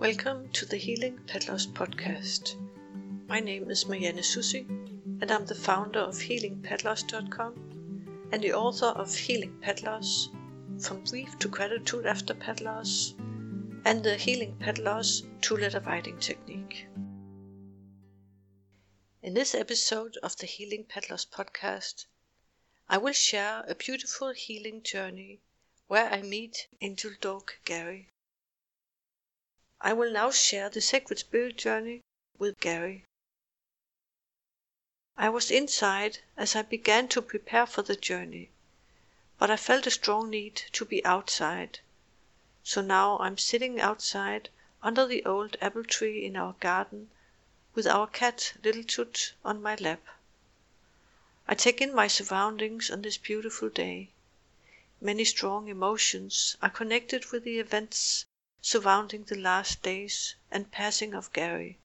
Welcome to the Healing Pet Loss podcast. My name is Marianne Soucy, and I'm the founder of HealingPetLoss.com and the author of Healing Pet Loss From Grief to Gratitude After Pet Loss and the Healing Pet Loss Two Letter Writing Technique. In this episode of the Healing Pet Loss podcast, I will share a beautiful healing journey where I meet angel dog Gary. I will now share the Sacred Spirit journey with Gary. I was inside as I began to prepare for the journey, but I felt a strong need to be outside. So now I'm sitting outside under the old apple tree in our garden with our cat Little Toot on my lap. I take in my surroundings on this beautiful day. Many strong emotions are connected with the events surrounding the last days and passing of Gary.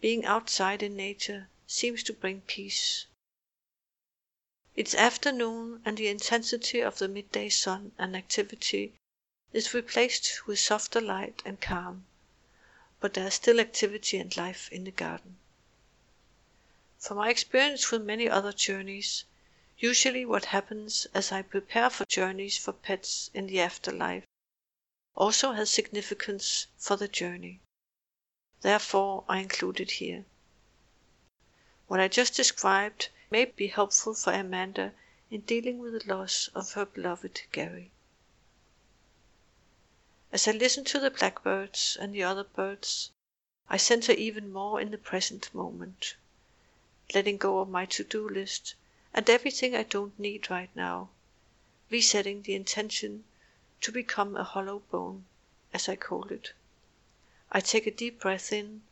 Being outside in nature seems to bring peace. It's afternoon and the intensity of the midday sun and activity is replaced with softer light and calm, but there is still activity and life in the garden. From my experience with many other journeys, usually what happens as I prepare for journeys for pets in the afterlife also has significance for the journey. Therefore I include it here. What I just described may be helpful for Amanda in dealing with the loss of her beloved Gary. As I listen to the blackbirds and the other birds, I center even more in the present moment, letting go of my to do list and everything I don't need right now, resetting the intention to become a hollow bone, as I call it. I take a deep breath in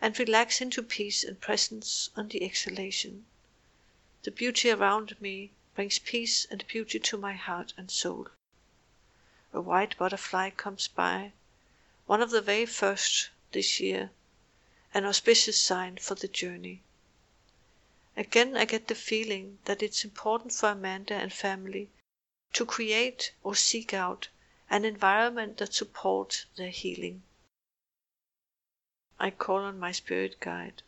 and relax into peace and presence on the exhalation. The beauty around me brings peace and beauty to my heart and soul. A white butterfly comes by, one of the very first this year, an auspicious sign for the journey. Again I get the feeling that it's important for Amanda and family to create or seek out an environment that supports their healing. I call on my spirit guide.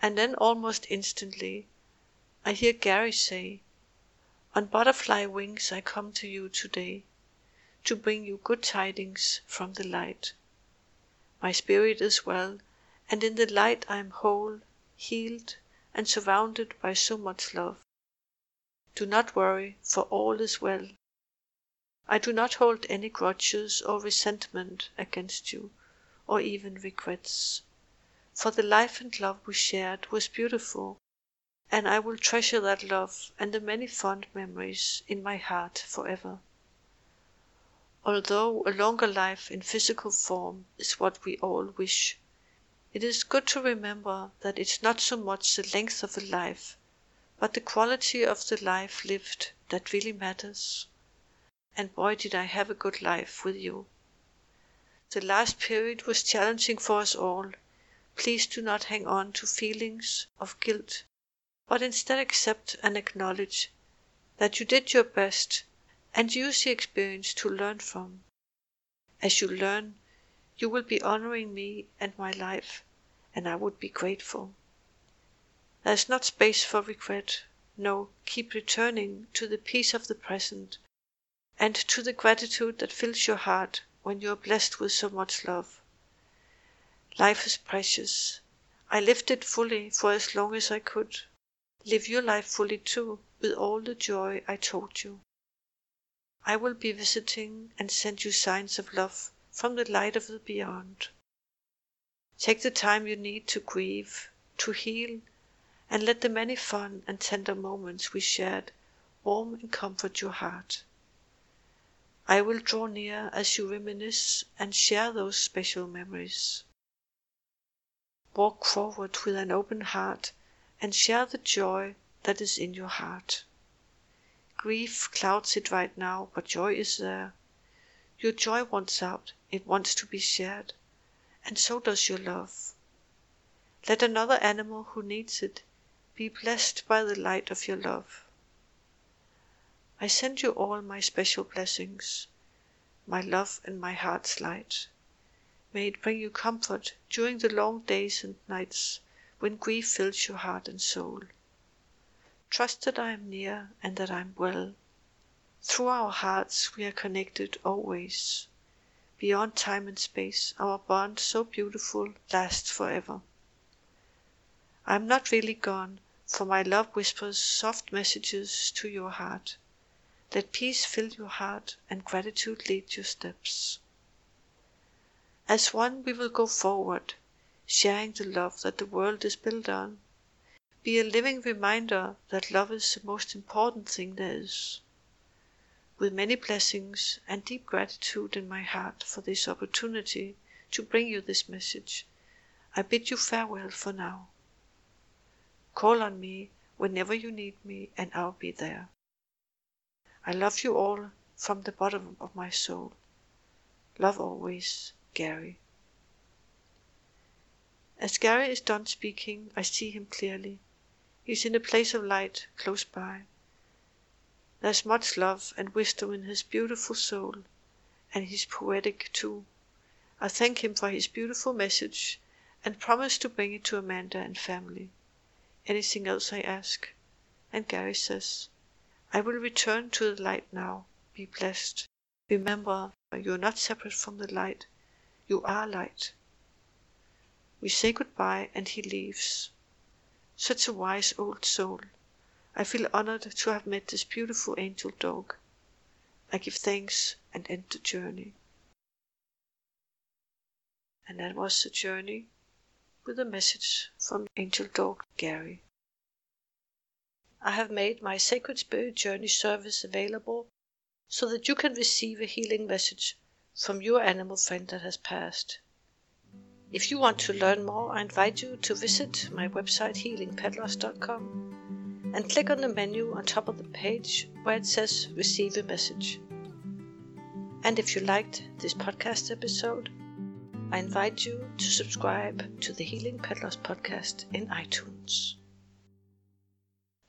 And then almost instantly I hear Gary say, On butterfly wings I come to you today to bring you good tidings from the light. My spirit is well, and in the light I am whole, healed, and surrounded by so much love. Do not worry, for all is well. I do not hold any grudges or resentment against you, or even regrets, for the life and love we shared was beautiful, and I will treasure that love and the many fond memories in my heart forever. Although a longer life in physical form is what we all wish, it is good to remember that it's not so much the length of a life but the quality of the life lived that really matters. And boy, did I have a good life with you. The last period was challenging for us all. Please do not hang on to feelings of guilt, but instead accept and acknowledge that you did your best and use the experience to learn from. As you learn, you will be honoring me and my life, and I would be grateful. There is not space for regret. No, keep returning to the peace of the present, and to the gratitude that fills your heart when you are blessed with so much love. Life is precious. I lived it fully for as long as I could. Live your life fully too, with all the joy I told you. I will be visiting and send you signs of love from the light of the beyond. Take the time you need to grieve, to heal, and let the many fun and tender moments we shared warm and comfort your heart. I will draw near as you reminisce and share those special memories. Walk forward with an open heart and share the joy that is in your heart. Grief clouds it right now, but joy is there. Your joy wants out, it wants to be shared, and so does your love. Let another animal who needs it be blessed by the light of your love. I send you all my special blessings, my love and my heart's light. may it bring you comfort during the long days and nights when grief fills your heart and soul. Trust that I am near and that I am well. Through our hearts we are connected always. Beyond time and space, our bond so beautiful lasts forever. I am not really gone, for my love whispers soft messages to your heart. Let peace fill your heart and gratitude lead your steps. As one we will go forward, sharing the love that the world is built on. Be a living reminder that love is the most important thing there is. With many blessings and deep gratitude in my heart for this opportunity to bring you this message, I bid you farewell for now. Call on me whenever you need me, and I'll be there. I love you all from the bottom of my soul. Love always, Gary. As Gary is done speaking, I see him clearly. He's in a place of light close by. There's much love and wisdom in his beautiful soul, and he's poetic too. I thank him for his beautiful message and promise to bring it to Amanda and family. Anything else I ask? And Gary says, I will return to the light now. Be blessed. Remember, you are not separate from the light. You are light. We say goodbye and he leaves. Such a wise old soul. I feel honored to have met this beautiful angel dog. I give thanks and end the journey. And that was the journey with a message from Angel Dog Gary. I have made my Sacred Spirit Journey service available so that you can receive a healing message from your animal friend that has passed. If you want to learn more, I invite you to visit my website healingpetloss.com and click on the menu on top of the page where it says Receive a Message. And if you liked this podcast episode, I invite you to subscribe to the Healing Pet Loss podcast in iTunes.